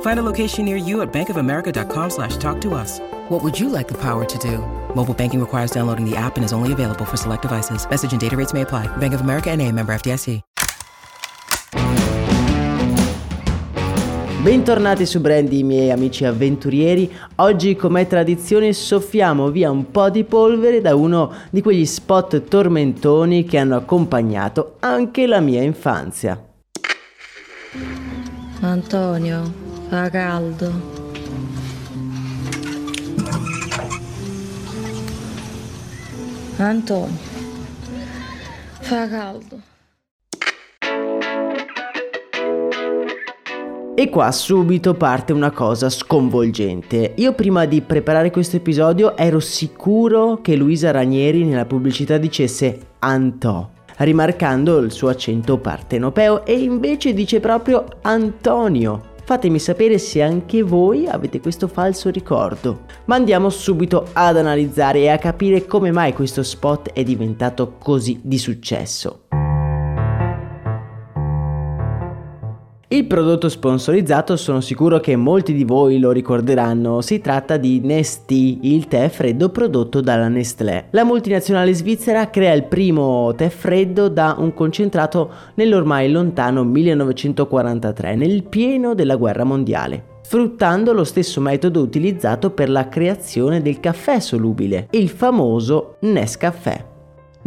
Find a location near you at bankofamerica.com slash talk to us. What would you like the power to do? Mobile banking requires downloading the app and is only available for select devices. Message and data rates may apply. Bank of America and a member FDIC. Bentornati su Brandy, miei amici avventurieri. Oggi, come tradizione, soffiamo via un po' di polvere da uno di quegli spot tormentoni che hanno accompagnato anche la mia infanzia. Antonio, Fa caldo. Antonio. Fa caldo. E qua subito parte una cosa sconvolgente. Io prima di preparare questo episodio ero sicuro che Luisa Ranieri nella pubblicità dicesse Antò, rimarcando il suo accento partenopeo e invece dice proprio Antonio. Fatemi sapere se anche voi avete questo falso ricordo. Ma andiamo subito ad analizzare e a capire come mai questo spot è diventato così di successo. Il prodotto sponsorizzato sono sicuro che molti di voi lo ricorderanno, si tratta di Nestì, il tè freddo prodotto dalla Nestlé. La multinazionale svizzera crea il primo tè freddo da un concentrato nell'ormai lontano 1943, nel pieno della guerra mondiale sfruttando lo stesso metodo utilizzato per la creazione del caffè solubile, il famoso Nescafè.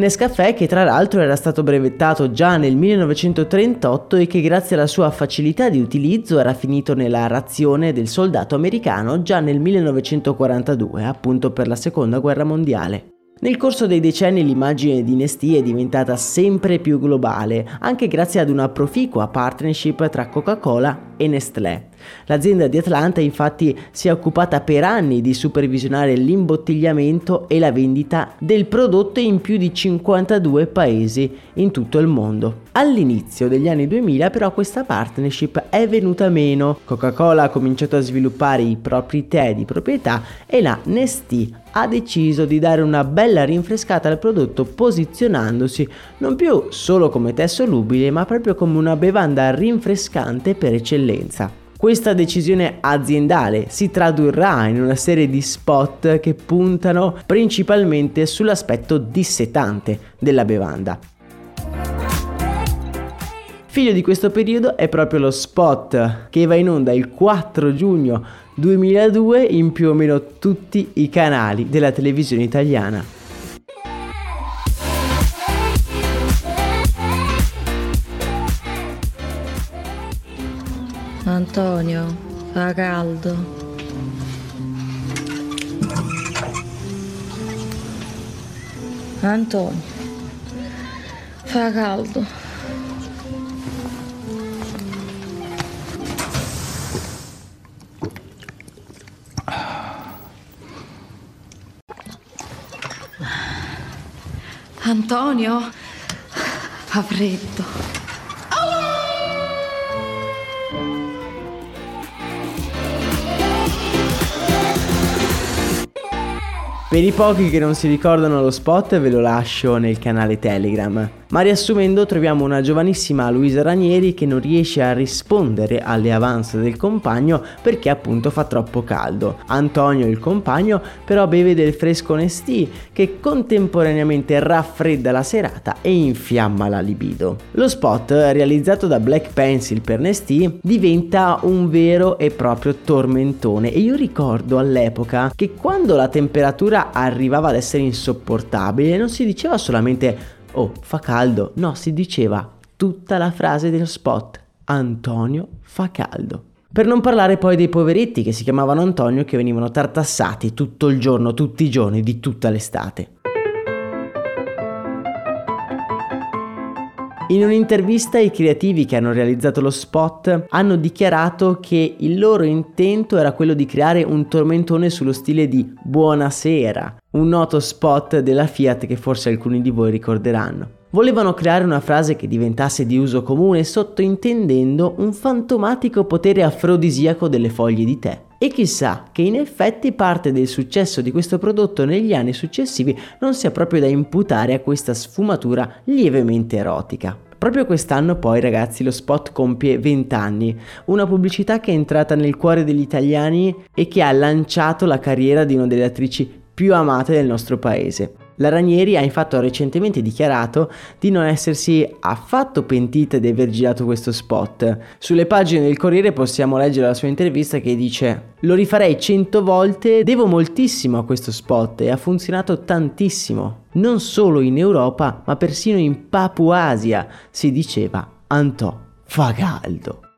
Nescafè che tra l'altro era stato brevettato già nel 1938 e che grazie alla sua facilità di utilizzo era finito nella razione del soldato americano già nel 1942, appunto per la seconda guerra mondiale. Nel corso dei decenni l'immagine di Nestlé è diventata sempre più globale, anche grazie ad una proficua partnership tra Coca-Cola e Nestlé. L'azienda di Atlanta infatti si è occupata per anni di supervisionare l'imbottigliamento e la vendita del prodotto in più di 52 paesi in tutto il mondo. All'inizio degli anni 2000 però questa partnership è venuta meno. Coca-Cola ha cominciato a sviluppare i propri tè di proprietà e la Nestlé ha deciso di dare una bella rinfrescata al prodotto posizionandosi non più solo come tè solubile ma proprio come una bevanda rinfrescante per eccellenza. Questa decisione aziendale si tradurrà in una serie di spot che puntano principalmente sull'aspetto dissetante della bevanda. Figlio di questo periodo è proprio lo spot che va in onda il 4 giugno 2002 in più o meno tutti i canali della televisione italiana. Antonio, fa caldo. Antonio, fa caldo. Antonio, fa freddo. Per i pochi che non si ricordano lo spot ve lo lascio nel canale Telegram. Ma riassumendo troviamo una giovanissima Luisa Ranieri che non riesce a rispondere alle avance del compagno perché appunto fa troppo caldo. Antonio il compagno però beve del fresco Nestì che contemporaneamente raffredda la serata e infiamma la libido. Lo spot realizzato da Black Pencil per Nestì diventa un vero e proprio tormentone e io ricordo all'epoca che quando la temperatura arrivava ad essere insopportabile non si diceva solamente oh fa caldo, no si diceva tutta la frase dello spot Antonio fa caldo. Per non parlare poi dei poveretti che si chiamavano Antonio che venivano tartassati tutto il giorno, tutti i giorni di tutta l'estate. In un'intervista i creativi che hanno realizzato lo spot hanno dichiarato che il loro intento era quello di creare un tormentone sullo stile di Buonasera, un noto spot della Fiat che forse alcuni di voi ricorderanno. Volevano creare una frase che diventasse di uso comune sottointendendo un fantomatico potere afrodisiaco delle foglie di tè. E chissà che in effetti parte del successo di questo prodotto negli anni successivi non sia proprio da imputare a questa sfumatura lievemente erotica. Proprio quest'anno poi ragazzi lo spot compie 20 anni, una pubblicità che è entrata nel cuore degli italiani e che ha lanciato la carriera di una delle attrici più amate del nostro paese. La Ranieri ha infatti recentemente dichiarato di non essersi affatto pentita di aver girato questo spot. Sulle pagine del Corriere possiamo leggere la sua intervista che dice Lo rifarei cento volte, devo moltissimo a questo spot e ha funzionato tantissimo. Non solo in Europa, ma persino in Papuasia, si diceva Antò, fa caldo.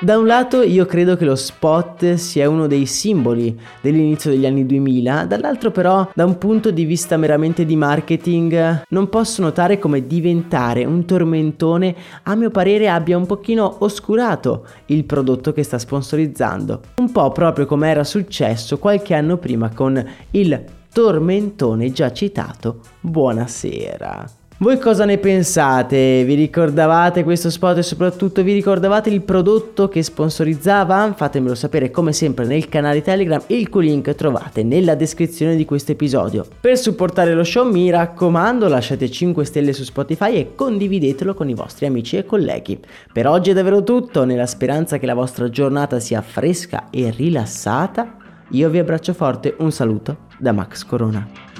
Da un lato io credo che lo spot sia uno dei simboli dell'inizio degli anni 2000, dall'altro però da un punto di vista meramente di marketing non posso notare come diventare un tormentone a mio parere abbia un pochino oscurato il prodotto che sta sponsorizzando, un po' proprio come era successo qualche anno prima con il tormentone già citato Buonasera. Voi cosa ne pensate? Vi ricordavate questo spot e soprattutto vi ricordavate il prodotto che sponsorizzava? Fatemelo sapere come sempre nel canale Telegram, il cui link trovate nella descrizione di questo episodio. Per supportare lo show mi raccomando lasciate 5 stelle su Spotify e condividetelo con i vostri amici e colleghi. Per oggi è davvero tutto, nella speranza che la vostra giornata sia fresca e rilassata, io vi abbraccio forte, un saluto da Max Corona.